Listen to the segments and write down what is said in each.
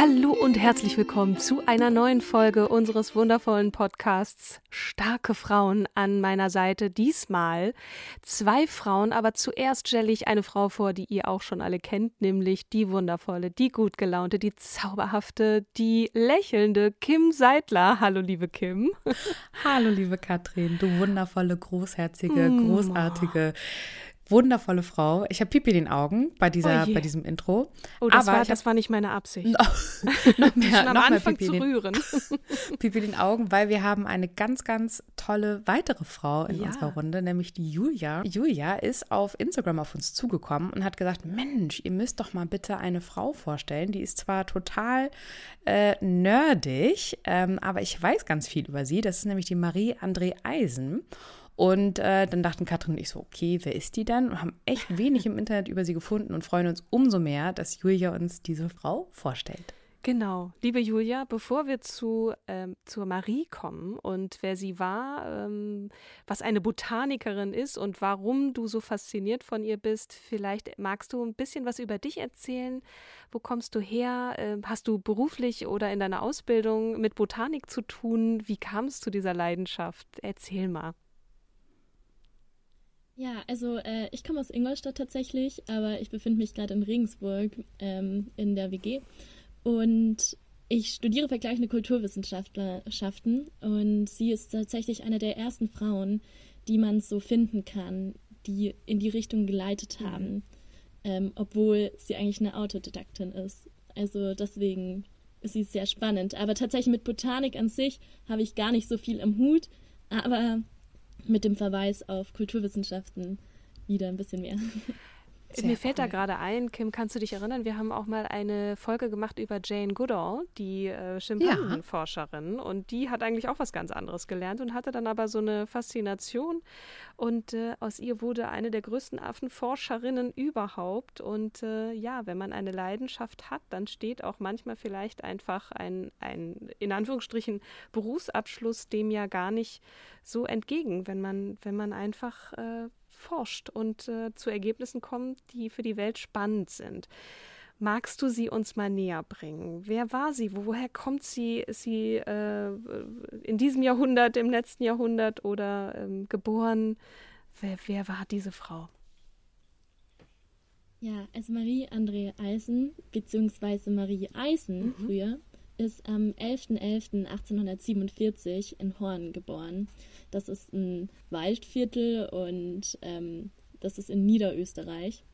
Hallo und herzlich willkommen zu einer neuen Folge unseres wundervollen Podcasts Starke Frauen an meiner Seite. Diesmal zwei Frauen, aber zuerst stelle ich eine Frau vor, die ihr auch schon alle kennt, nämlich die wundervolle, die gut gelaunte, die zauberhafte, die lächelnde Kim Seidler. Hallo, liebe Kim. Hallo, liebe Katrin, du wundervolle, großherzige, großartige wundervolle Frau. Ich habe Pipi in den Augen bei, dieser, Oh bei diesem Intro. Oh, das, Aber war, das war nicht meine Absicht. noch mehr, Schon am noch Anfang Pipi zu den, rühren. Pipi in den Augen, weil wir haben eine ganz, ganz tolle weitere Frau in Ja. unserer Runde, nämlich die Julia. Julia ist auf Instagram auf uns zugekommen und hat gesagt, Mensch, ihr müsst doch mal bitte eine Frau vorstellen. Die ist zwar total äh, nerdig, ähm, aber ich weiß ganz viel über sie. Das ist nämlich die Marie-André Eisen. Und äh, dann dachten Katrin und ich so, okay, wer ist die denn? Und haben echt wenig im Internet über sie gefunden und freuen uns umso mehr, dass Julia uns diese Frau vorstellt. Genau, liebe Julia, bevor wir zu, ähm, zur Marie kommen und wer sie war, ähm, was eine Botanikerin ist und warum du so fasziniert von ihr bist, vielleicht magst du ein bisschen was über dich erzählen. Wo kommst du her? Ähm, hast du beruflich oder in deiner Ausbildung mit Botanik zu tun? Wie kam es zu dieser Leidenschaft? Erzähl mal. Ja, also äh, ich komme aus Ingolstadt tatsächlich, aber ich befinde mich gerade in Regensburg ähm, in der WG und ich studiere vergleichende Kulturwissenschaften und sie ist tatsächlich eine der ersten Frauen, die man so finden kann, die in die Richtung geleitet haben, ähm, obwohl sie eigentlich eine Autodidaktin ist. Also deswegen ist sie sehr spannend. Aber tatsächlich mit Botanik an sich habe ich gar nicht so viel im Hut, aber mit dem Verweis auf Kulturwissenschaften wieder ein bisschen mehr. Sehr Mir fällt da cool. gerade ein, Kim, kannst du dich erinnern? Wir haben auch mal eine Folge gemacht über Jane Goodall, die äh, Schimpansenforscherin. Und die hat eigentlich auch was ganz anderes gelernt und hatte dann aber so eine Faszination. Und äh, aus ihr wurde eine der größten Affenforscherinnen überhaupt. Und äh, ja, wenn man eine Leidenschaft hat, dann steht auch manchmal vielleicht einfach ein, ein, in Anführungsstrichen, Berufsabschluss dem ja gar nicht so entgegen, wenn man, wenn man einfach äh, forscht und äh, zu Ergebnissen kommt, die für die Welt spannend sind. Magst du sie uns mal näher bringen? Wer war sie? Wo- Woher kommt sie? Ist sie äh, in diesem Jahrhundert, im letzten Jahrhundert oder ähm, geboren? Wer, wer war diese Frau? Ja, also Marie-André Eisen, beziehungsweise Marie Eisen früher, ist am 11.11.1847 in Horn geboren. Das ist ein Waldviertel und ähm, das ist in Niederösterreich.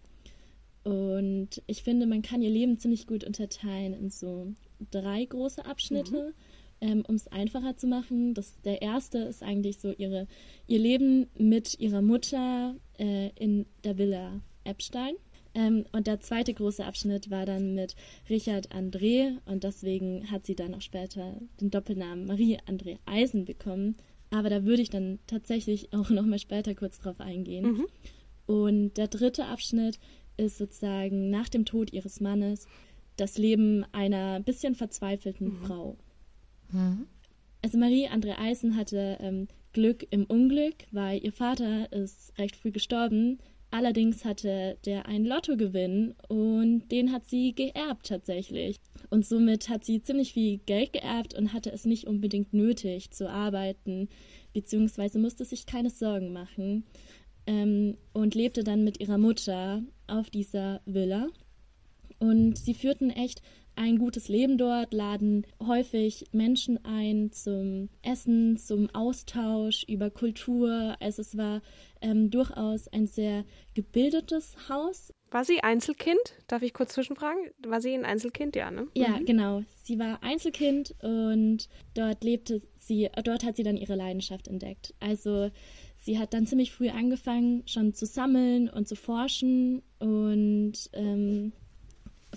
Und ich finde, man kann ihr Leben ziemlich gut unterteilen in so drei große Abschnitte, ähm, um es einfacher zu machen. Das, der erste ist eigentlich so ihre, ihr Leben mit ihrer Mutter äh, in der Villa Eppstein. Ähm, und der zweite große Abschnitt war dann mit Richard André und deswegen hat sie dann auch später den Doppelnamen Marie André Eisen bekommen. Aber da würde ich dann tatsächlich auch noch mal später kurz drauf eingehen. Und der dritte Abschnitt ist sozusagen nach dem Tod ihres Mannes das Leben einer bisschen verzweifelten Frau. Also Marie André Eisen hatte ähm, Glück im Unglück, weil ihr Vater ist recht früh gestorben. Allerdings hatte der einen Lottogewinn und den hat sie geerbt tatsächlich. Und somit hat sie ziemlich viel Geld geerbt und hatte es nicht unbedingt nötig zu arbeiten, beziehungsweise musste sich keine Sorgen machen. ähm, und lebte dann mit ihrer Mutter auf dieser Villa. Und sie führten echt ein gutes Leben dort, laden häufig Menschen ein zum Essen, zum Austausch über Kultur. Also es war ähm, durchaus ein sehr gebildetes Haus. War sie Einzelkind? Darf ich kurz zwischenfragen? War sie ein Einzelkind, ja, ne? Ja, mhm. genau. Sie war Einzelkind und dort lebte sie, dort hat sie dann ihre Leidenschaft entdeckt. Also sie hat dann ziemlich früh angefangen, schon zu sammeln und zu forschen und ähm,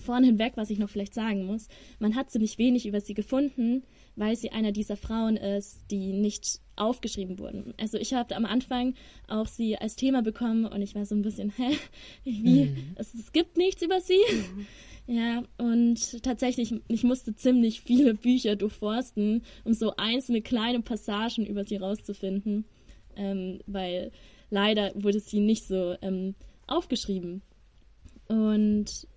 vorn hinweg, was ich noch vielleicht sagen muss, man hat ziemlich wenig über sie gefunden, weil sie einer dieser Frauen ist, die nicht aufgeschrieben wurden. Also ich habe am Anfang auch sie als Thema bekommen und ich war so ein bisschen, hä, wie, mhm. es, es, gibt nichts über sie. Mhm. Ja, und tatsächlich, ich musste ziemlich viele Bücher durchforsten, um so einzelne kleine Passagen über sie rauszufinden, ähm, weil leider wurde sie nicht so ähm, aufgeschrieben. Und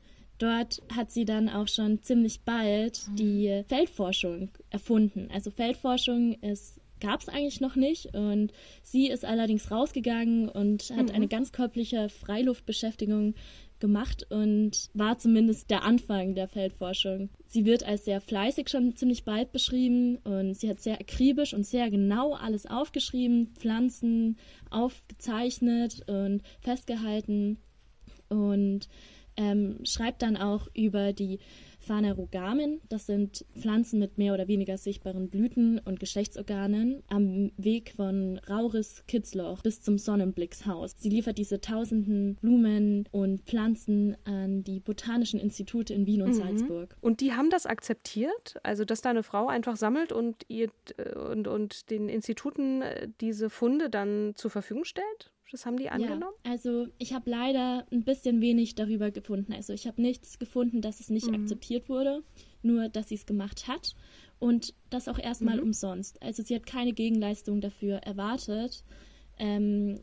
Dort hat sie dann auch schon ziemlich bald mhm. die Feldforschung erfunden. Also Feldforschung ist gab es eigentlich noch nicht. Und sie ist allerdings rausgegangen und hat mhm. eine ganzkörperliche Freiluftbeschäftigung gemacht und war zumindest der Anfang der Feldforschung. Sie wird als sehr fleißig schon ziemlich bald beschrieben und sie hat sehr akribisch und sehr genau alles aufgeschrieben, Pflanzen aufgezeichnet und festgehalten. Und ähm, schreibt dann auch über die Phanerogamen. Das sind Pflanzen mit mehr oder weniger sichtbaren Blüten und Geschlechtsorganen am Weg von Rauris-Kitzloch bis zum Sonnenblickshaus. Sie liefert diese tausenden Blumen und Pflanzen an die botanischen Institute in Wien und mhm. Salzburg. Und die haben das akzeptiert? Also, dass da eine Frau einfach sammelt und, ihr, äh, und, und den Instituten äh, diese Funde dann zur Verfügung stellt? Das haben die angenommen? Ja, also ich habe leider ein bisschen wenig darüber gefunden. Also ich habe nichts gefunden, dass es nicht mhm. akzeptiert wurde, nur dass sie es gemacht hat und das auch erstmal mhm. umsonst. Also sie hat keine Gegenleistung dafür erwartet. Ähm,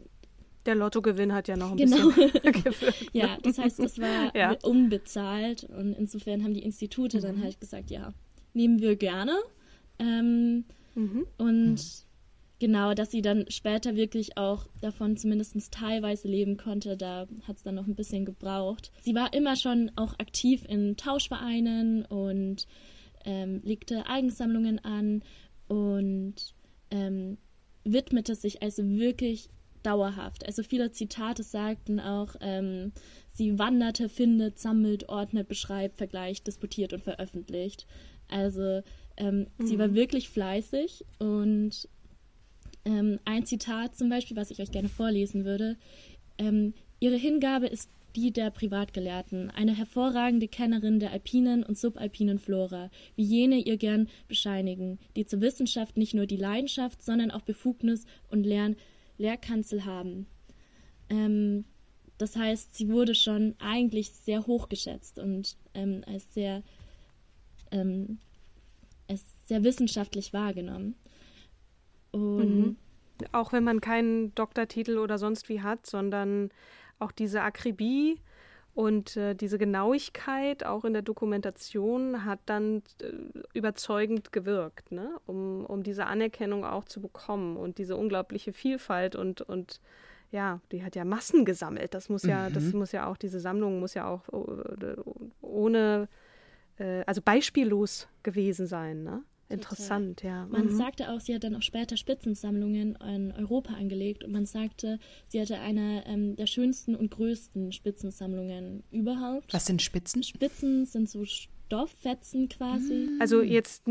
der Lottogewinn hat ja noch ein genau. bisschen gewirkt. ja, das heißt, das war ja. unbezahlt und insofern haben die Institute mhm. dann halt gesagt, ja, nehmen wir gerne. Ähm, mhm. Und mhm. Genau, dass sie dann später wirklich auch davon zumindest teilweise leben konnte, da hat es dann noch ein bisschen gebraucht. Sie war immer schon auch aktiv in Tauschvereinen und ähm, legte Eigensammlungen an und ähm, widmete sich also wirklich dauerhaft. Also viele Zitate sagten auch, ähm, sie wanderte, findet, sammelt, ordnet, beschreibt, vergleicht, disputiert und veröffentlicht. Also ähm, mhm. sie war mhm. wirklich fleißig und ähm, ein Zitat zum Beispiel, was ich euch gerne vorlesen würde. Ähm, Ihre Hingabe ist die der Privatgelehrten, eine hervorragende Kennerin der alpinen und subalpinen Flora, wie jene ihr gern bescheinigen, die zur Wissenschaft nicht nur die Leidenschaft, sondern auch Befugnis und Lehr Lehrkanzel haben. Ähm, das heißt, sie wurde schon eigentlich sehr hoch geschätzt und ähm, als sehr, ähm, als sehr wissenschaftlich wahrgenommen. Mhm. Auch wenn man keinen Doktortitel oder sonst wie hat, sondern auch diese Akribie und äh, diese Genauigkeit auch in der Dokumentation hat dann äh, überzeugend gewirkt, ne? um, um diese Anerkennung auch zu bekommen und diese unglaubliche Vielfalt und, und ja, die hat ja Massen gesammelt. Das muss ja, mhm. das muss ja auch, diese Sammlung muss ja auch äh, ohne, äh, also beispiellos gewesen sein, ne? Interessant, ja. Man mhm. sagte auch, sie hat dann auch später Spitzensammlungen in Europa angelegt und man sagte, sie hatte eine ähm, der schönsten und größten Spitzensammlungen überhaupt. Was sind Spitzen? Spitzen sind so Stofffetzen quasi. Mhm. Also jetzt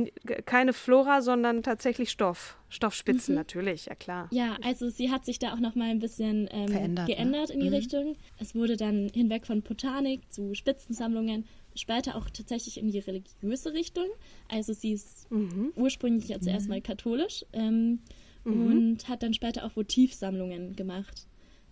keine Flora, sondern tatsächlich Stoff. Stoffspitzen mhm. natürlich, ja klar. Ja, also sie hat sich da auch noch mal ein bisschen ähm, Verändert, ne? geändert ne? in die mhm. Richtung. Es wurde dann hinweg von Botanik zu Spitzensammlungen später auch tatsächlich in die religiöse Richtung. Also sie ist mhm. ursprünglich jetzt mhm. erstmal katholisch ähm, mhm. und hat dann später auch Votivsammlungen gemacht.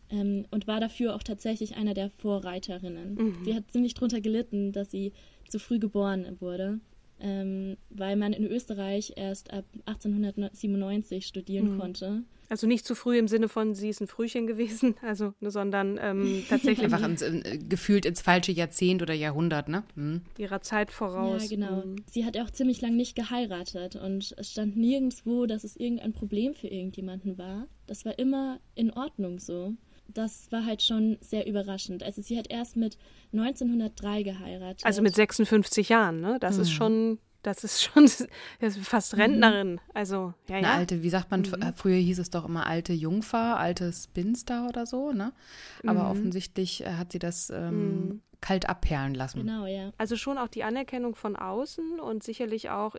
Ähm, und war dafür auch tatsächlich einer der Vorreiterinnen. Mhm. Sie hat ziemlich drunter gelitten, dass sie zu früh geboren wurde, ähm, weil man in Österreich erst ab 1897 studieren mhm. konnte. Also nicht zu früh im Sinne von, sie ist ein Frühchen gewesen, also, sondern ähm, tatsächlich. Einfach ins, äh, gefühlt ins falsche Jahrzehnt oder Jahrhundert, ne? Mhm. Ihrer Zeit voraus. Ja, genau. Mhm. Sie hat auch ziemlich lang nicht geheiratet und es stand nirgendwo, dass es irgendein Problem für irgendjemanden war. Das war immer in Ordnung so. das war halt schon sehr überraschend. Also sie hat erst mit 1903 geheiratet. Also mit 56 Jahren, ne? Das mhm. ist schon das ist schon das ist fast mhm. Rentnerin. Also, ja, Eine ja. alte, wie sagt man, mhm. Äh, früher hieß es doch immer alte Jungfer, alte Spinster oder so, ne? Aber mhm. offensichtlich äh, hat sie das ähm, mhm. kalt abperlen lassen. Genau, ja. Also schon auch die Anerkennung von außen und sicherlich auch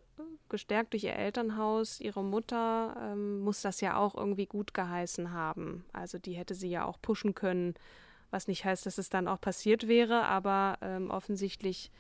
gestärkt durch ihr Elternhaus, ihre Mutter ähm, muss das ja auch irgendwie gut geheißen haben. Also die hätte sie ja auch pushen können, was nicht heißt, dass es dann auch passiert wäre, aber ähm, offensichtlich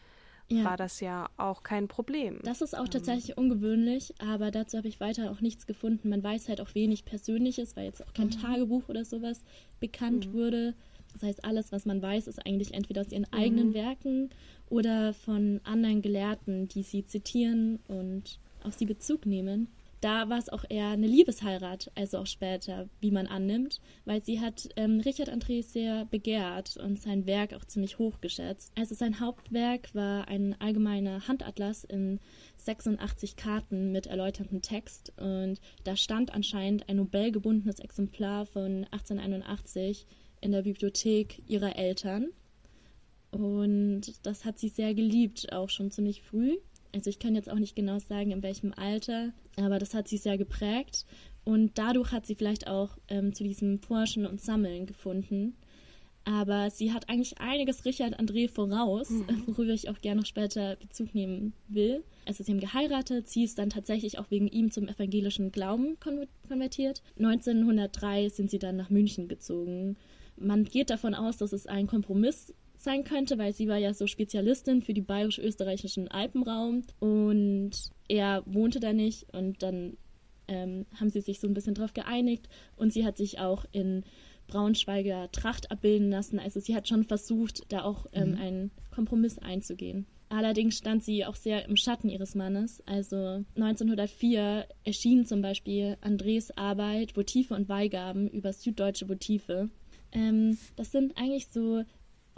ja. war das ja auch kein Problem. Das ist auch ähm. tatsächlich ungewöhnlich, aber dazu habe ich weiter auch nichts gefunden. Man weiß halt auch wenig Persönliches, weil jetzt auch kein mhm. Tagebuch oder sowas bekannt mhm. wurde. Das heißt, alles, was man weiß, ist eigentlich entweder aus ihren mhm. eigenen Werken oder von anderen Gelehrten, die sie zitieren und auf sie Bezug nehmen da war es auch eher eine Liebesheirat, also auch später, wie man annimmt, weil sie hat ähm, Richard André sehr begehrt und sein Werk auch ziemlich hoch geschätzt. Also sein Hauptwerk war ein allgemeiner Handatlas in 86 Karten mit erläuterndem Text und da stand anscheinend ein Nobel-gebundenes Exemplar von 1881 in der Bibliothek ihrer Eltern. Und das hat sie sehr geliebt, auch schon ziemlich früh. Also ich kann jetzt auch nicht genau sagen, in welchem Alter, aber das hat sie sehr geprägt. Und dadurch hat sie vielleicht auch ähm, zu diesem Forschen und Sammeln gefunden. Aber sie hat eigentlich einiges Richard André voraus, mhm. worüber ich auch gerne noch später Bezug nehmen will. Also sie haben geheiratet, sie ist dann tatsächlich auch wegen ihm zum evangelischen Glauben konvertiert. 1903 sind sie dann nach München gezogen. Man geht davon aus, dass es ein Kompromiss sein könnte, weil sie war ja so Spezialistin für die bayerisch-österreichischen Alpenraum und er wohnte da nicht und dann ähm, haben sie sich so ein bisschen drauf geeinigt und sie hat sich auch in Braunschweiger Tracht abbilden lassen. Also sie hat schon versucht, da auch ähm, mhm. einen Kompromiss einzugehen. Allerdings stand sie auch sehr im Schatten ihres Mannes. Also 1904 erschien zum Beispiel Andres Arbeit Votive und Weihgaben über süddeutsche Votive. Ähm, das sind eigentlich so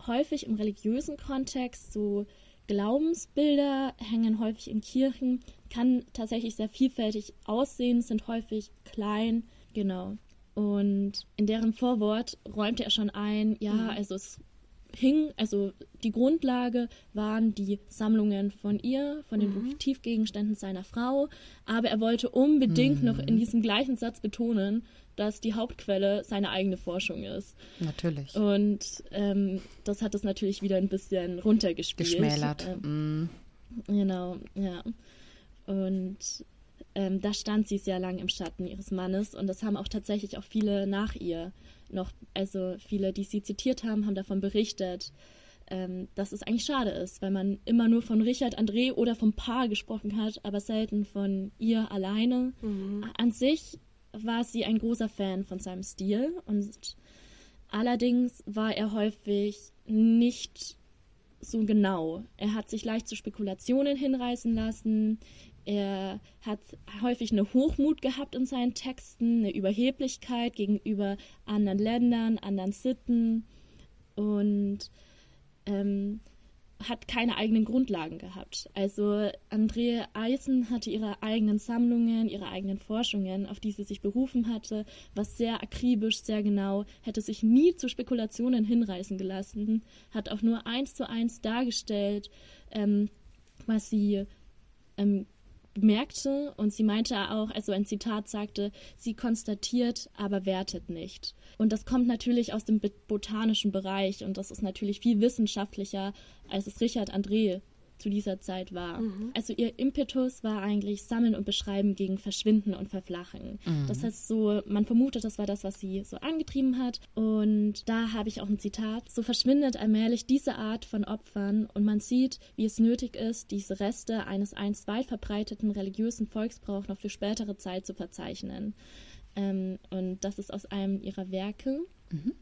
häufig im religiösen Kontext, so Glaubensbilder hängen häufig in Kirchen, kann tatsächlich sehr vielfältig aussehen, sind häufig klein, genau. Und in deren Vorwort räumte er schon ein, ja, mhm. also es hing, also die Grundlage waren die Sammlungen von ihr, von den mhm. Motivgegenständen seiner Frau, aber er wollte unbedingt mhm. noch in diesem gleichen Satz betonen, dass die Hauptquelle seine eigene Forschung ist. Natürlich. Und ähm, das hat es natürlich wieder ein bisschen runtergespielt. Geschmälert. Ähm, mm. Genau, ja. Und ähm, da stand sie sehr lang im Schatten ihres Mannes und das haben auch tatsächlich auch viele nach ihr noch, also viele, die sie zitiert haben, haben davon berichtet, ähm, dass es eigentlich schade ist, weil man immer nur von Richard André oder vom Paar gesprochen hat, aber selten von ihr alleine. Mhm. An sich war sie ein großer Fan von seinem Stil und allerdings war er häufig nicht so genau. Er hat sich leicht zu Spekulationen hinreißen lassen. Er hat häufig eine Hochmut gehabt in seinen Texten, eine Überheblichkeit gegenüber anderen Ländern, anderen Sitten und ähm, hat keine eigenen Grundlagen gehabt. Also Andrea Eisen hatte ihre eigenen Sammlungen, ihre eigenen Forschungen, auf die sie sich berufen hatte, was sehr akribisch, sehr genau, hätte sich nie zu Spekulationen hinreißen gelassen, hat auch nur eins zu eins dargestellt, ähm, was sie ähm, merkte und sie meinte auch, also ein Zitat sagte, sie konstatiert, aber wertet nicht. Und das kommt natürlich aus dem botanischen Bereich und das ist natürlich viel wissenschaftlicher, als es Richard André zu dieser Zeit war. Mhm. Also ihr Impetus war eigentlich Sammeln und Beschreiben gegen Verschwinden und Verflachen. Mhm. Das heißt so, man vermutet, das war das, was sie so angetrieben hat. Und da habe ich auch ein Zitat. So verschwindet allmählich diese Art von Opfern und man sieht, wie es nötig ist, diese Reste eines einst weit verbreiteten religiösen Volksbrauchs noch für spätere Zeit zu verzeichnen. Ähm, und das ist aus einem ihrer Werke. Mhm.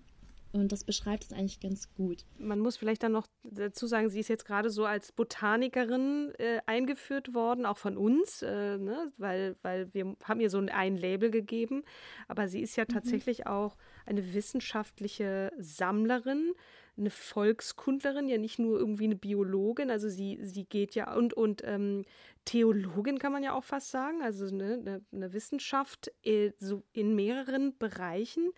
Und das beschreibt es eigentlich ganz gut. Man muss vielleicht dann noch dazu sagen, sie ist jetzt gerade so als Botanikerin äh, eingeführt worden, auch von uns, äh, ne? weil, weil wir haben ihr so ein Label gegeben. Aber sie ist ja mhm. tatsächlich mhm. auch eine wissenschaftliche Sammlerin, eine Volkskundlerin, ja nicht nur irgendwie eine Biologin. Also sie, sie geht ja und, und ähm, Theologin kann man ja auch fast sagen, also eine, eine, eine Wissenschaft äh, so in mehreren Bereichen.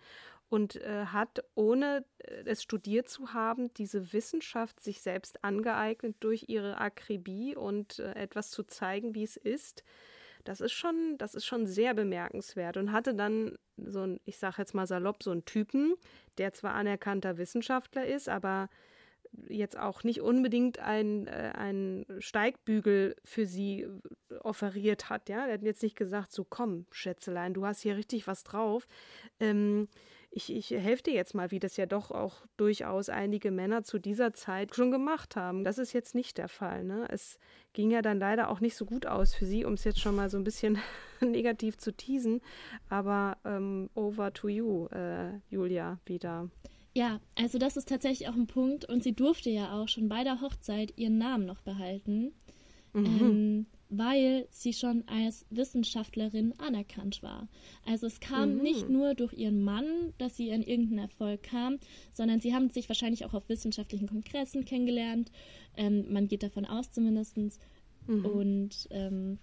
Und äh, hat, ohne äh, es studiert zu haben, diese Wissenschaft sich selbst angeeignet durch ihre Akribie und äh, etwas zu zeigen, wie es ist. Das ist schon, das ist schon sehr bemerkenswert und hatte dann so ein, ich sage jetzt mal salopp, so einen Typen, der zwar anerkannter Wissenschaftler ist, aber jetzt auch nicht unbedingt ein, äh, ein Steigbügel für sie äh, offeriert hat. Ja? Er hat jetzt nicht gesagt, so komm, Schätzelein, du hast hier richtig was drauf. Ähm, ich, ich helfe dir jetzt mal, wie das ja doch auch durchaus einige Männer zu dieser Zeit schon gemacht haben. Das ist jetzt nicht der Fall. Ne? Es ging ja dann leider auch nicht so gut aus für sie, um es jetzt schon mal so ein bisschen negativ zu teasen. Aber ähm, over to you, äh, Julia, wieder. Ja, also das ist tatsächlich auch ein Punkt. Und sie durfte ja auch schon bei der Hochzeit ihren Namen noch behalten, mhm. ähm, weil sie schon als Wissenschaftlerin anerkannt war. Also es kam mhm. nicht nur durch ihren Mann, dass sie in irgendeinen Erfolg kam, sondern sie haben sich wahrscheinlich auch auf wissenschaftlichen Kongressen kennengelernt. Ähm, man geht davon aus zumindest. Mhm. Und ähm,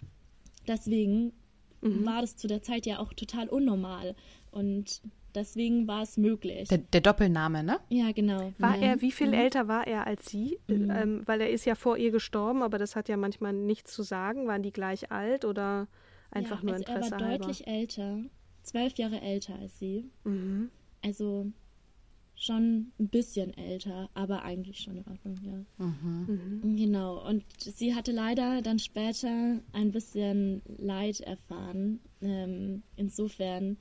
deswegen mhm. war das zu der Zeit ja auch total unnormal. Und Deswegen war es möglich. Der, der, Doppelname, ne? Ja, genau. War mhm. er, wie viel mhm. älter war er als sie? Mhm. Ähm, weil er ist ja vor ihr gestorben, aber das hat ja manchmal nichts zu sagen. Waren die gleich alt oder einfach ja, nur also Interesse Er war halber? deutlich älter, zwölf Jahre älter als sie. Mhm. Also schon ein bisschen älter, aber eigentlich schon in Ordnung, ja. Mhm. Mhm. Genau. Und sie hatte leider dann später ein bisschen Leid erfahren. Ähm, insofern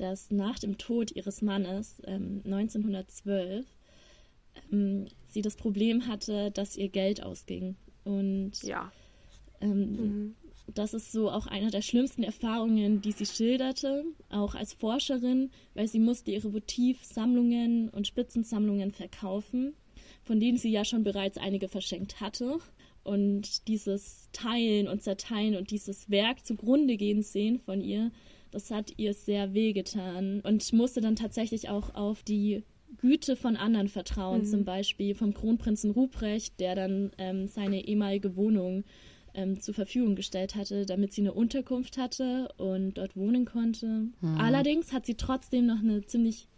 dass nach dem Tod ihres Mannes ähm, 1912 ähm, sie das Problem hatte, dass ihr Geld ausging. Und ja. Ähm, mhm. das ist so auch eine der schlimmsten Erfahrungen, die sie schilderte, auch als Forscherin, weil sie musste ihre Votivsammlungen und Spitzensammlungen verkaufen, von denen sie ja schon bereits einige verschenkt hatte. Und dieses Teilen und Zerteilen und dieses Werk zugrunde gehen sehen von ihr, das hat ihr sehr wehgetan und musste dann tatsächlich auch auf die Güte von anderen vertrauen, mhm. zum Beispiel vom Kronprinzen Ruprecht, der dann ähm, seine ehemalige Wohnung ähm, zur Verfügung gestellt hatte, damit sie eine Unterkunft hatte und dort wohnen konnte. Mhm. Allerdings hat sie trotzdem noch eine ziemlich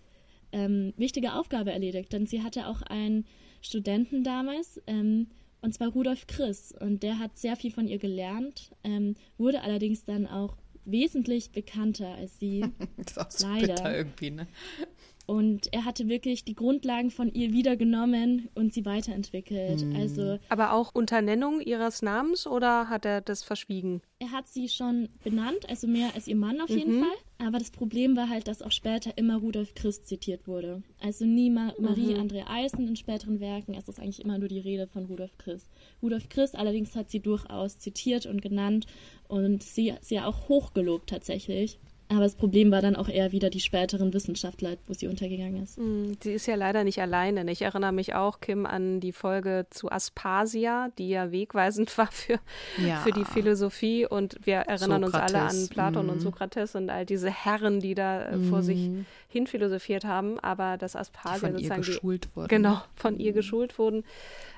ähm, wichtige Aufgabe erledigt, denn sie hatte auch einen Studenten damals, ähm, und zwar Rudolf Chris, und der hat sehr viel von ihr gelernt, ähm, wurde allerdings dann auch wesentlich bekannter als sie. das ist auch so Leider. bitter irgendwie, ne? Und er hatte wirklich die Grundlagen von ihr wiedergenommen und sie weiterentwickelt. Hm. Also, Aber auch unter Nennung ihres Namens oder hat er das verschwiegen? Er hat sie schon benannt, also mehr als ihr Mann auf jeden mhm. Fall. Aber das Problem war halt, dass auch später immer Rudolf Christ zitiert wurde. Also nie Ma Marie mhm. André Eisen in späteren Werken. Es ist eigentlich immer nur die Rede von Rudolf Christ. Rudolf Christ allerdings hat sie durchaus zitiert und genannt und sie, sie auch hochgelobt tatsächlich. Aber das Problem war dann auch eher wieder die späteren Wissenschaftler, wo sie untergegangen ist. Hm, sie ist ja leider nicht alleine. Ich erinnere mich auch, Kim, an die Folge zu Aspasia, die ja wegweisend war für, ja. für die Philosophie. Und wir erinnern Sokrates. uns alle an Platon mm. und mhm. Sokrates und all diese Herren, die da mm. vor sich mhm. hin philosophiert haben. Aber das Aspasia die von sozusagen. Ihr geschult die, wurden. Genau, von ihr mhm. geschult wurden.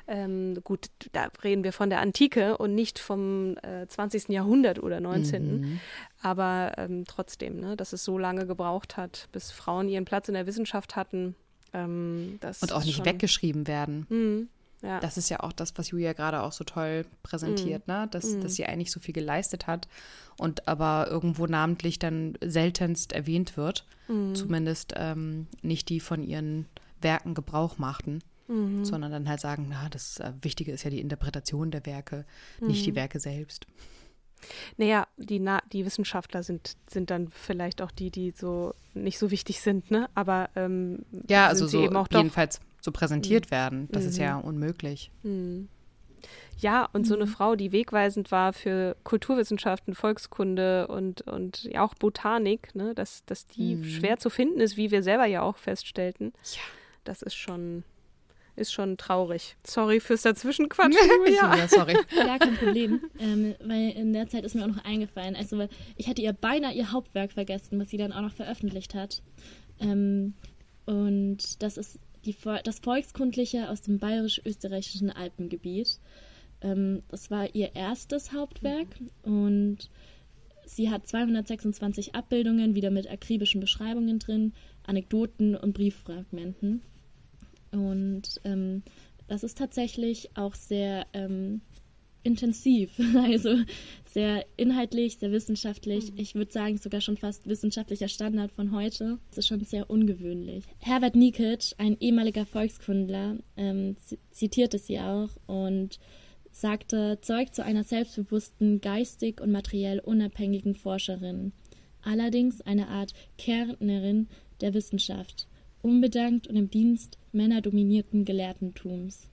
Ähm, gut, da reden wir von der Antike und nicht vom äh, 20. Jahrhundert oder 19. Mhm. Aber ähm, trotzdem, ne, dass es so lange gebraucht hat, bis Frauen ihren Platz in der Wissenschaft hatten. Ähm, und auch nicht weggeschrieben werden. Mhm. Ja. Das ist ja auch das, was Julia gerade auch so toll präsentiert, mm. ne? Dass, mm. dass sie eigentlich so viel geleistet hat und aber irgendwo namentlich dann seltenst erwähnt wird. Mm. Zumindest ähm, nicht die von ihren Werken Gebrauch machten mhm. sondern dann halt sagen, na, das äh, Wichtige ist ja die Interpretation der Werke, mhm. nicht die mhm. Werke selbst. Naja, die, Na die Wissenschaftler sind, sind dann vielleicht auch die, die so nicht so wichtig sind, ne? Aber ähm, ja, also so eben auch jedenfalls so präsentiert mhm. werden. Das ist ja mhm. unmöglich. Mhm. Ja, und so eine Frau, die wegweisend war für Kulturwissenschaften, Volkskunde und, und ja auch Botanik, ne, dass, dass die schwer zu finden ist, wie wir selber ja auch feststellten. Ja. Das ist schon, ist schon traurig. Sorry fürs Dazwischenquatschen, Julia. ja, sorry. Gar kein Problem. Ähm, weil in der Zeit ist mir auch noch eingefallen. Also ich hatte ihr beinahe ihr Hauptwerk vergessen, was sie dann auch noch veröffentlicht hat. Ähm, und das ist die, das Volkskundliche aus dem bayerisch-österreichischen Alpengebiet. Ähm, das war ihr erstes Hauptwerk und sie hat 226 Abbildungen, wieder mit akribischen Beschreibungen drin, Anekdoten und Brieffragmenten. Und ähm, das ist tatsächlich auch sehr ähm, intensiv, also sehr inhaltlich, sehr wissenschaftlich. Mhm. Ich würde sagen, sogar schon fast wissenschaftlicher Standard von heute. Das ist schon sehr ungewöhnlich. Herbert Nikic, ein ehemaliger Volkskundler, ähm, zitierte sie auch und sagte, zeugt zu einer selbstbewussten, geistig und materiell unabhängigen Forscherin. Allerdings eine Art Kärntnerin der Wissenschaft, unbedankt und im Dienst männerdominierten Gelehrtentums.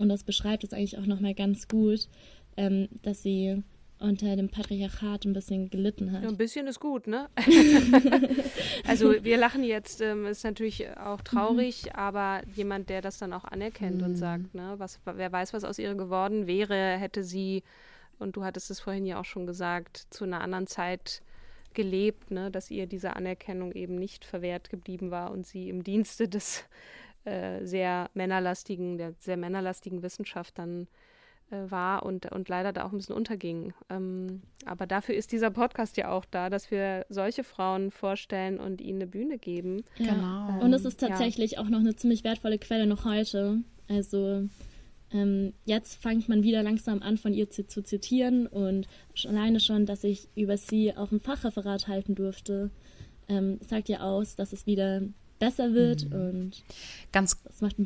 Und das beschreibt es eigentlich auch nochmal ganz gut, ähm, dass sie unter dem Patriarchat ein bisschen gelitten hat. Ja, ein bisschen ist gut, ne? also wir lachen jetzt, ähm, ist natürlich auch traurig, mhm. aber jemand, der das dann auch anerkennt mhm. und sagt, ne, was, wer weiß, was aus ihr geworden wäre, hätte sie, und du hattest es vorhin ja auch schon gesagt, zu einer anderen Zeit gelebt, ne, dass ihr diese Anerkennung eben nicht verwehrt geblieben war und sie im Dienste des äh, sehr männerlastigen, der sehr männerlastigen Wissenschaft dann äh, war und, und leider da auch ein bisschen unterging. Ähm, aber dafür ist dieser Podcast ja auch da, dass wir solche Frauen vorstellen und ihnen eine Bühne geben. Ja. Genau. Ähm, und es ist tatsächlich ja. auch noch eine ziemlich wertvolle Quelle noch heute. Also ähm, jetzt fängt man wieder langsam an, von ihr zu, zu zitieren und alleine schon, dass ich über sie auch ein Fachreferat halten durfte, ähm, sagt ja aus, dass es wieder besser wird mhm. und ganz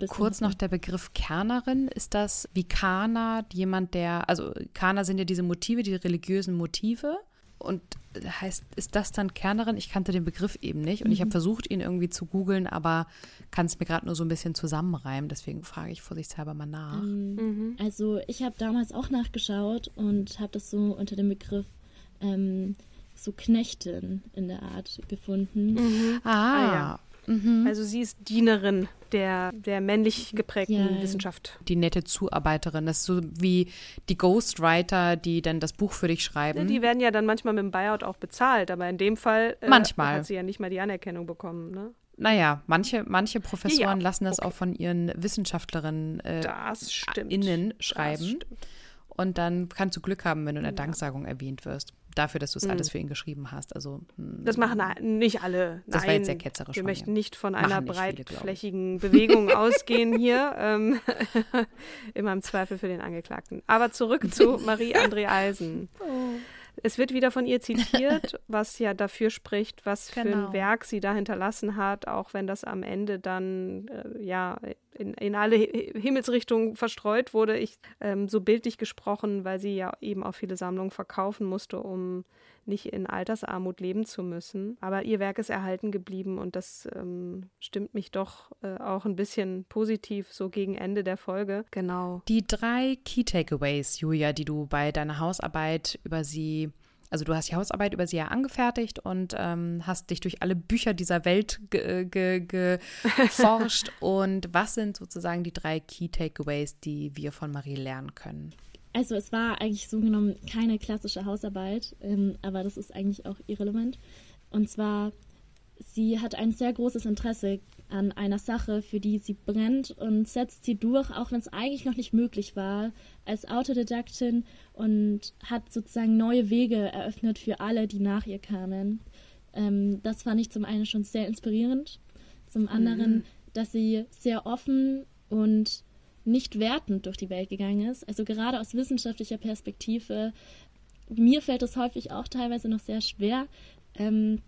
kurz noch der Begriff Kernerin ist das wie Kana jemand der also Kana sind ja diese Motive die religiösen Motive und heißt ist das dann Kernerin ich kannte den Begriff eben nicht und mhm. ich habe versucht ihn irgendwie zu googeln aber kann es mir gerade nur so ein bisschen zusammenreimen deswegen frage ich vorsichtshalber mal nach ähm, mhm. also ich habe damals auch nachgeschaut und habe das so unter dem Begriff ähm, so Knechtin in der Art gefunden. Mhm. Ah, ah, ja. Mhm. Also sie ist Dienerin der, der männlich geprägten ja. Wissenschaft. Die nette Zuarbeiterin. Das ist so wie die Ghostwriter, die dann das Buch für dich schreiben. Ja, die werden ja dann manchmal mit dem Buyout auch bezahlt, aber in dem Fall äh, manchmal. hat sie ja nicht mal die Anerkennung bekommen. Ne? Naja, manche, manche Professoren ja, lassen das okay. auch von ihren Wissenschaftlerinnen äh, innen schreiben. Und dann kannst du Glück haben, wenn du in der Danksagung erwähnt wirst dafür, dass du es mhm. alles für ihn geschrieben hast. Also hm. das machen nicht alle. Das Nein, war jetzt sehr ketzerisch. Wir möchten nicht von einer breitflächigen viele, Bewegung ausgehen hier. Ähm, immer im Zweifel für den Angeklagten. Aber zurück zu Marie André Eisen. Oh. Es wird wieder von ihr zitiert, was ja dafür spricht, was genau. für ein genau. Werk sie da hinterlassen hat, auch wenn das am Ende dann äh, ja in, in alle Himmelsrichtungen verstreut wurde. Ich ähm, so bildlich gesprochen, weil sie ja eben auch viele Sammlungen verkaufen musste, um nicht in Altersarmut leben zu müssen. Aber ihr Werk ist erhalten geblieben und das ähm, stimmt mich doch äh, auch ein bisschen positiv so gegen Ende der Folge. Genau. Die drei Key Takeaways, Julia, die du bei deiner Hausarbeit über sie also du hast die Hausarbeit über sie ja angefertigt und ähm, hast dich durch alle Bücher dieser Welt geforscht. Ge, ge und was sind sozusagen die drei Key Takeaways, die wir von Marie lernen können? Also es war eigentlich so genommen keine klassische Hausarbeit, ähm, aber das ist eigentlich auch irrelevant. Und zwar, sie hat ein sehr großes Interesse an einer Sache, für die sie brennt und setzt sie durch, auch wenn es eigentlich noch nicht möglich war, als Autodidaktin und hat sozusagen neue Wege eröffnet für alle, die nach ihr kamen. Ähm, das fand ich zum einen schon sehr inspirierend, zum anderen, mhm. dass sie sehr offen und nicht wertend durch die Welt gegangen ist. Also gerade aus wissenschaftlicher Perspektive, mir fällt es häufig auch teilweise noch sehr schwer, ähm,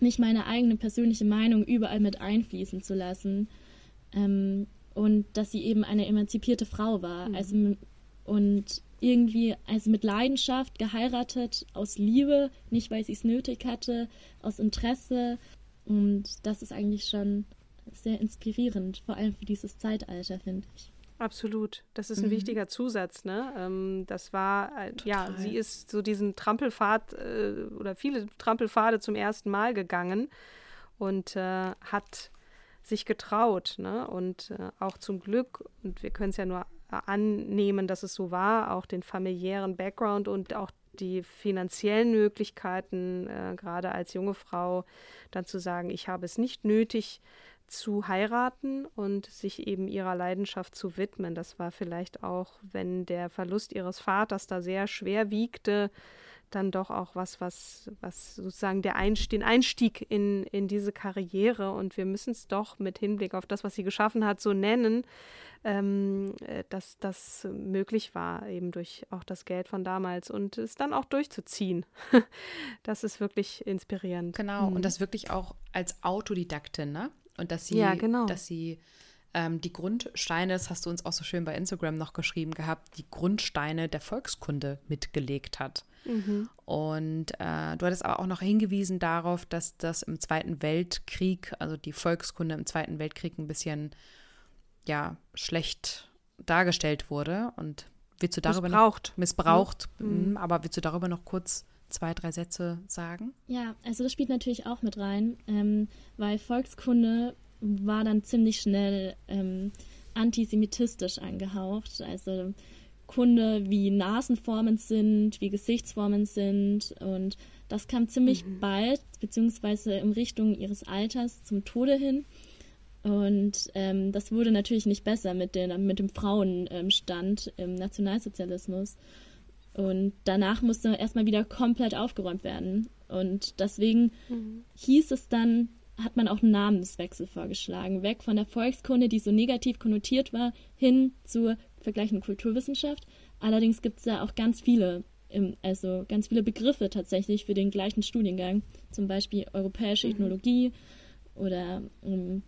nicht meine eigene persönliche Meinung überall mit einfließen zu lassen. Ähm, und dass sie eben eine emanzipierte Frau war. Mhm. Also, und irgendwie, also mit Leidenschaft geheiratet, aus Liebe, nicht weil sie es nötig hatte, aus Interesse. Und das ist eigentlich schon sehr inspirierend, vor allem für dieses Zeitalter, finde ich. Absolut. Das ist ein mhm. wichtiger Zusatz. Ne? Ähm, das war, äh, ja, sie ist so diesen Trampelpfad äh, oder viele Trampelpfade zum ersten Mal gegangen und äh, hat sich getraut. Ne? Und äh, auch zum Glück, und wir können es ja nur äh, annehmen, dass es so war, auch den familiären Background und auch die finanziellen Möglichkeiten, äh, gerade als junge Frau, dann zu sagen, ich habe es nicht nötig, zu heiraten und sich eben ihrer Leidenschaft zu widmen. Das war vielleicht auch, wenn der Verlust ihres Vaters da sehr schwer wiegte, dann doch auch was, was, was sozusagen der Einstieg, den Einstieg in, in diese Karriere und wir müssen es doch mit Hinblick auf das, was sie geschaffen hat, so nennen, ähm, äh, dass das möglich war, eben durch auch das Geld von damals und es dann auch durchzuziehen. das ist wirklich inspirierend. Genau, mhm. und das wirklich auch als Autodidaktin, ne? Und dass sie, ja, genau. dass sie ähm, die Grundsteine, das hast du uns auch so schön bei Instagram noch geschrieben gehabt, die Grundsteine der Volkskunde mitgelegt hat. Mhm. Und äh, du hattest aber auch noch hingewiesen darauf, dass das im Zweiten Weltkrieg, also die Volkskunde im Zweiten Weltkrieg ein bisschen ja, schlecht dargestellt wurde. Und willst du darüber missbraucht. noch missbraucht, mhm. mhm. aber willst du darüber noch kurz zwei, drei Sätze sagen? Ja, also das spielt natürlich auch mit rein, ähm, weil Volkskunde war dann ziemlich schnell ähm, antisemitistisch angehaucht. Also Kunde, wie Nasenformen sind, wie Gesichtsformen sind und das kam ziemlich mhm. bald, beziehungsweise in Richtung ihres Alters zum Tode hin. Und ähm, das wurde natürlich nicht besser mit, den, mit dem Frauenstand im Nationalsozialismus. Und danach musste erstmal wieder komplett aufgeräumt werden. Und deswegen mhm. hieß es dann, hat man auch einen Namenswechsel vorgeschlagen. Weg von der Volkskunde, die so negativ konnotiert war, hin zur vergleichenden Kulturwissenschaft. Allerdings gibt es da auch ganz viele, also ganz viele Begriffe tatsächlich für den gleichen Studiengang. Zum Beispiel europäische mhm. Ethnologie oder um,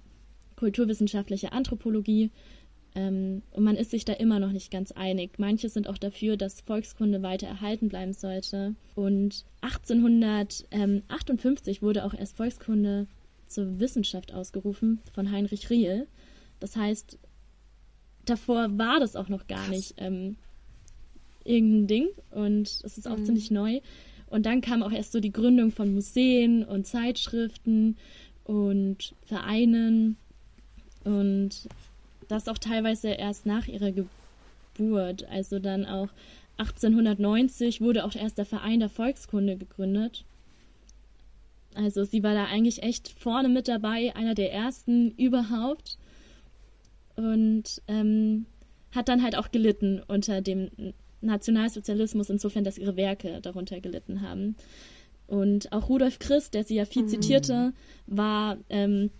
kulturwissenschaftliche Anthropologie. Ähm, und man ist sich da immer noch nicht ganz einig. Manche sind auch dafür, dass Volkskunde weiter erhalten bleiben sollte. Und 1858 wurde auch erst Volkskunde zur Wissenschaft ausgerufen von Heinrich Riel. Das heißt, davor war das auch noch gar nicht ähm, irgendein Ding und es ist auch mhm. ziemlich neu. Und dann kam auch erst so die Gründung von Museen und Zeitschriften und Vereinen und das auch teilweise erst nach ihrer Geburt. Also dann auch 1890 wurde auch erst der Verein der Volkskunde gegründet. Also sie war da eigentlich echt vorne mit dabei, einer der ersten überhaupt. Und ähm, hat dann halt auch gelitten unter dem Nationalsozialismus, insofern, dass ihre Werke darunter gelitten haben. Und auch Rudolf Christ, der sie ja viel mhm. zitierte, war ähm,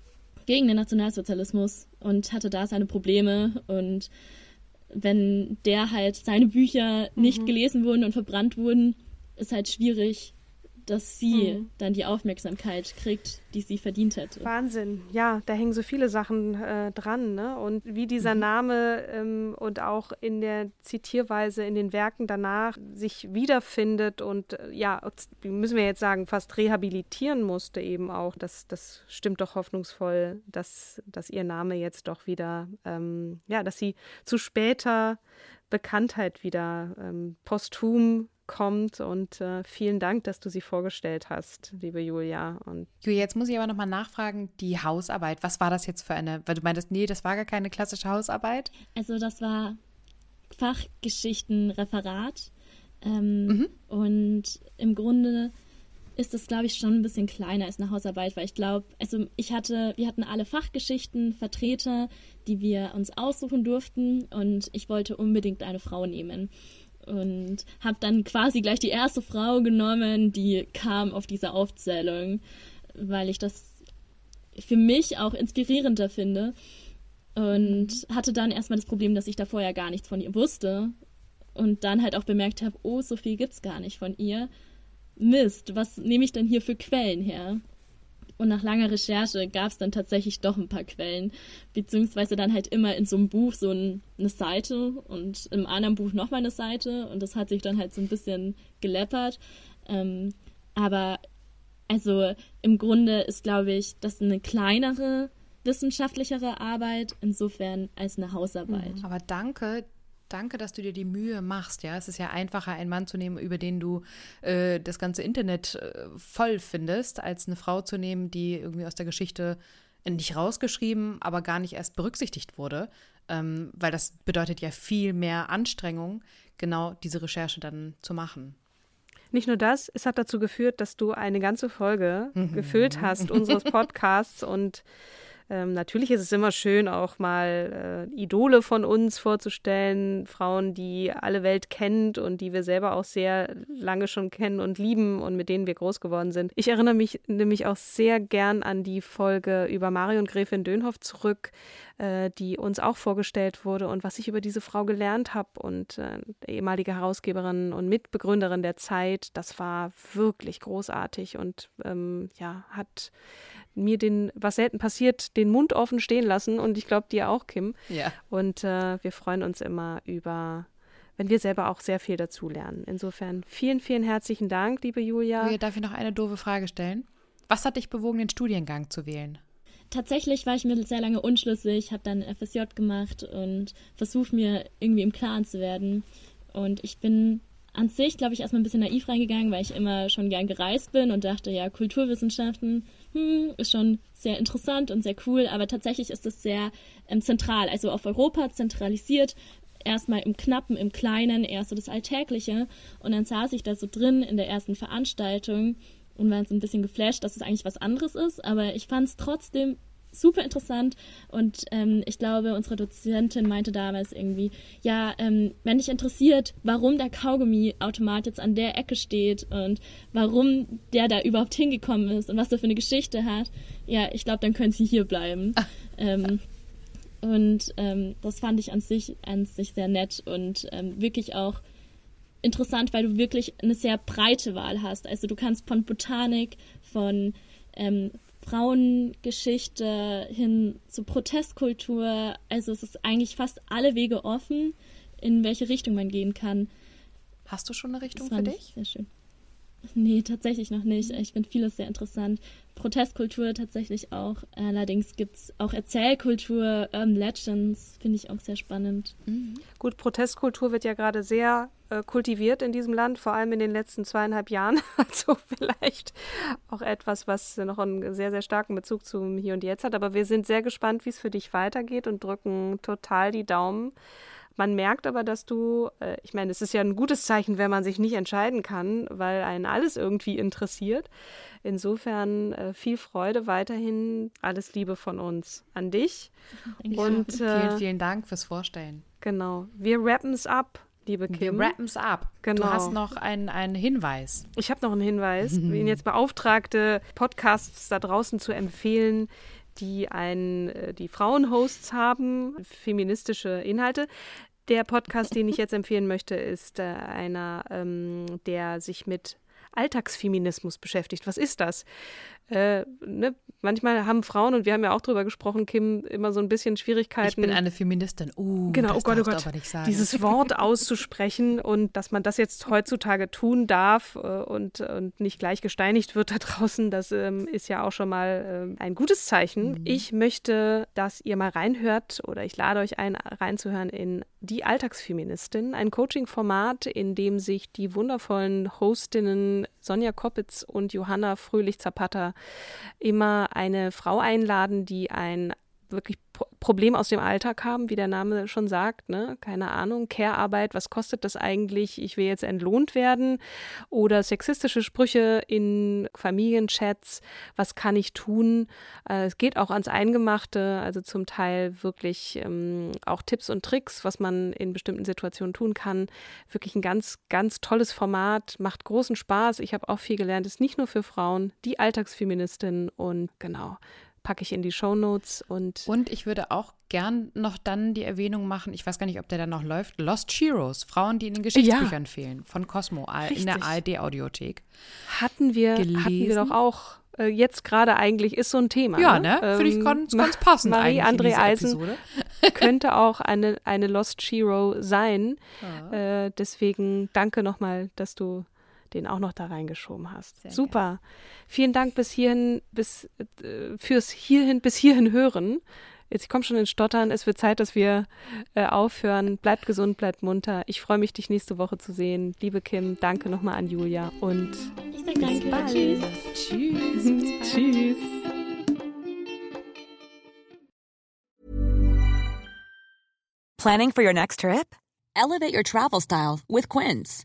gegen den Nationalsozialismus und hatte da seine Probleme. Und wenn der halt seine Bücher nicht mhm. gelesen wurden und verbrannt wurden, ist halt schwierig, dass sie mhm. dann die Aufmerksamkeit kriegt, die sie verdient hätte. Wahnsinn, ja, da hängen so viele Sachen äh, dran, ne? Und wie dieser mhm. Name ähm, und auch in der Zitierweise in den Werken danach sich wiederfindet und äh, ja, müssen wir jetzt sagen, fast rehabilitieren musste eben auch. Das, das stimmt doch hoffnungsvoll, dass, dass ihr Name jetzt doch wieder, ähm, ja, dass sie zu später Bekanntheit wieder ähm, posthum kommt und äh, vielen Dank, dass du sie vorgestellt hast, liebe Julia. Und Julia, jetzt muss ich aber nochmal nachfragen, die Hausarbeit, was war das jetzt für eine, weil du meintest, nee, das war gar keine klassische Hausarbeit? Also das war Fachgeschichtenreferat ähm, mhm. und im Grunde ist das, glaube ich, schon ein bisschen kleiner als eine Hausarbeit, weil ich glaube, also ich hatte, wir hatten alle Fachgeschichtenvertreter, die wir uns aussuchen durften und ich wollte unbedingt eine Frau nehmen und habe dann quasi gleich die erste Frau genommen, die kam auf diese Aufzählung, weil ich das für mich auch inspirierender finde. Und hatte dann erstmal das Problem, dass ich da vorher gar nichts von ihr wusste. Und dann halt auch bemerkt habe, oh, so viel gibt's gar nicht von ihr. Mist, was nehme ich denn hier für Quellen her? Und nach langer Recherche gab es dann tatsächlich doch ein paar Quellen, beziehungsweise dann halt immer in so einem Buch so ein, eine Seite und im anderen Buch nochmal eine Seite und das hat sich dann halt so ein bisschen geleppert. Ähm, aber also im Grunde ist, glaube ich, das eine kleinere wissenschaftlichere Arbeit insofern als eine Hausarbeit. Aber danke, danke, dass du dir die Mühe machst. Ja, es ist ja einfacher, einen Mann zu nehmen, über den du äh, das ganze Internet äh, voll findest, als eine Frau zu nehmen, die irgendwie aus der Geschichte nicht rausgeschrieben, aber gar nicht erst berücksichtigt wurde. Ähm, weil das bedeutet ja viel mehr Anstrengung, genau diese Recherche dann zu machen. Nicht nur das, es hat dazu geführt, dass du eine ganze Folge gefüllt hast unseres Podcasts und Ähm, natürlich ist es immer schön, auch mal äh, Idole von uns vorzustellen, Frauen, die alle Welt kennt und die wir selber auch sehr lange schon kennen und lieben und mit denen wir groß geworden sind. Ich erinnere mich nämlich auch sehr gern an die Folge über Marion Gräfin Dönhoff zurück, äh, die uns auch vorgestellt wurde und was ich über diese Frau gelernt habe und äh, ehemalige Herausgeberin und Mitbegründerin der Zeit, das war wirklich großartig und ähm, ja, hat mir den, was selten passiert, den Mund offen stehen lassen und ich glaube dir auch, Kim. Ja. Und äh, wir freuen uns immer über, wenn wir selber auch sehr viel dazu lernen. Insofern vielen, vielen herzlichen Dank, liebe Julia. Julia, darf ich noch eine doofe Frage stellen? Was hat dich bewogen, den Studiengang zu wählen? Tatsächlich war ich mir sehr lange unschlüssig, habe dann FSJ gemacht und versuche mir irgendwie im Klaren zu werden. Und ich bin an sich, glaube ich, erstmal ein bisschen naiv reingegangen, weil ich immer schon gern gereist bin und dachte, ja, Kulturwissenschaften hm, ist schon sehr interessant und sehr cool, aber tatsächlich ist es sehr ähm, zentral, also auf Europa zentralisiert, erstmal im Knappen, im Kleinen, eher so das Alltägliche. Und dann saß ich da so drin in der ersten Veranstaltung und war so ein bisschen geflasht, dass es eigentlich was anderes ist, aber ich fand es trotzdem super interessant und ähm, ich glaube, unsere Dozentin meinte damals irgendwie, ja, ähm, wenn dich interessiert, warum der Kaugummi-Automat jetzt an der Ecke steht und warum der da überhaupt hingekommen ist und was er für eine Geschichte hat, ja, ich glaube, dann können sie hier bleiben. ähm, und ähm, das fand ich an sich, an sich sehr nett und ähm, wirklich auch interessant, weil du wirklich eine sehr breite Wahl hast. Also du kannst von Botanik, von ähm, Frauengeschichte hin zu Protestkultur. Also es ist eigentlich fast alle Wege offen, in welche Richtung man gehen kann. Hast du schon eine Richtung für dich? Sehr schön. Nee, tatsächlich noch nicht. Ich finde vieles sehr interessant. Protestkultur tatsächlich auch. Allerdings gibt es auch Erzählkultur, Urban Legends, finde ich auch sehr spannend. Mhm. Gut, Protestkultur wird ja gerade sehr äh, kultiviert in diesem Land, vor allem in den letzten zweieinhalb Jahren. Also vielleicht auch etwas, was noch einen sehr, sehr starken Bezug zum Hier und Jetzt hat. Aber wir sind sehr gespannt, wie es für dich weitergeht und drücken total die Daumen. Man merkt aber, dass du, äh, ich meine, es ist ja ein gutes Zeichen, wenn man sich nicht entscheiden kann, weil einen alles irgendwie interessiert. Insofern äh, viel Freude weiterhin, alles Liebe von uns an dich. Ja, und äh, vielen, vielen Dank fürs Vorstellen. Genau. Wir rappen es ab liebe Kim. Wir rappen es ab. Genau. Du hast noch einen, einen Hinweis. Ich habe noch einen Hinweis. Mhm. ihn jetzt beauftragte, Podcasts da draußen zu empfehlen, die ein, äh, die Frauenhosts haben, feministische Inhalte. Der Podcast, den ich jetzt empfehlen möchte, ist äh, einer, ähm, der sich mit Alltagsfeminismus beschäftigt. Was ist das? Äh, ne? Manchmal haben Frauen, und wir haben ja auch drüber gesprochen, Kim, immer so ein bisschen Schwierigkeiten. Ich bin eine Feministin. Uh, genau, oh Gott, oh Gott. Dieses Wort auszusprechen und dass man das jetzt heutzutage tun darf äh, und, und nicht gleich gesteinigt wird da draußen, das ähm, ist ja auch schon mal äh, ein gutes Zeichen. Mhm. Ich möchte, dass ihr mal reinhört oder ich lade euch ein, reinzuhören in Die Alltagsfeministin, ein Coaching-Format, in dem sich die wundervollen Hostinnen Sonja Koppitz und Johanna Fröhlich-Zapata immer eine Frau einladen, die ein wirklich Problem aus dem Alltag haben, wie der Name schon sagt, ne? Keine Ahnung, Care-Arbeit, was kostet das eigentlich? Ich will jetzt entlohnt werden. Oder sexistische Sprüche in Familienchats, was kann ich tun? Äh, es geht auch ans Eingemachte, also zum Teil wirklich ähm, auch Tipps und Tricks, was man in bestimmten Situationen tun kann. Wirklich ein ganz, ganz tolles Format, macht großen Spaß. Ich habe auch viel gelernt, ist nicht nur für Frauen, die Alltagsfeministin und genau packe ich in die Show Notes und. Und ich würde auch gern noch dann die Erwähnung machen, ich weiß gar nicht, ob der dann noch läuft, Lost Heroes, Frauen, die in den Geschichtsbüchern ja. fehlen, von Cosmo Richtig. in der ARD-Audiothek. Hatten wir, hatten wir doch auch äh, jetzt gerade eigentlich ist so ein Thema. Ja, ne? ne? Finde ich ähm, ganz, ganz passend Marie André Eisen könnte auch eine, eine Lost Hero sein. Ja. Äh, deswegen danke nochmal, dass du den auch noch da reingeschoben hast. Sehr Super. Gerne. Vielen Dank bis hierhin, bis äh, fürs hierhin, bis hierhin hören. Jetzt, ich komme schon ins Stottern. Es wird Zeit, dass wir äh, aufhören. Bleibt gesund, bleibt munter. Ich freue mich, dich nächste Woche zu sehen. Liebe Kim, danke nochmal an Julia und ich sage danke. Bald. Tschüss. Tschüss. Tschüss. Planning for your next trip? Elevate your travel style with Quince.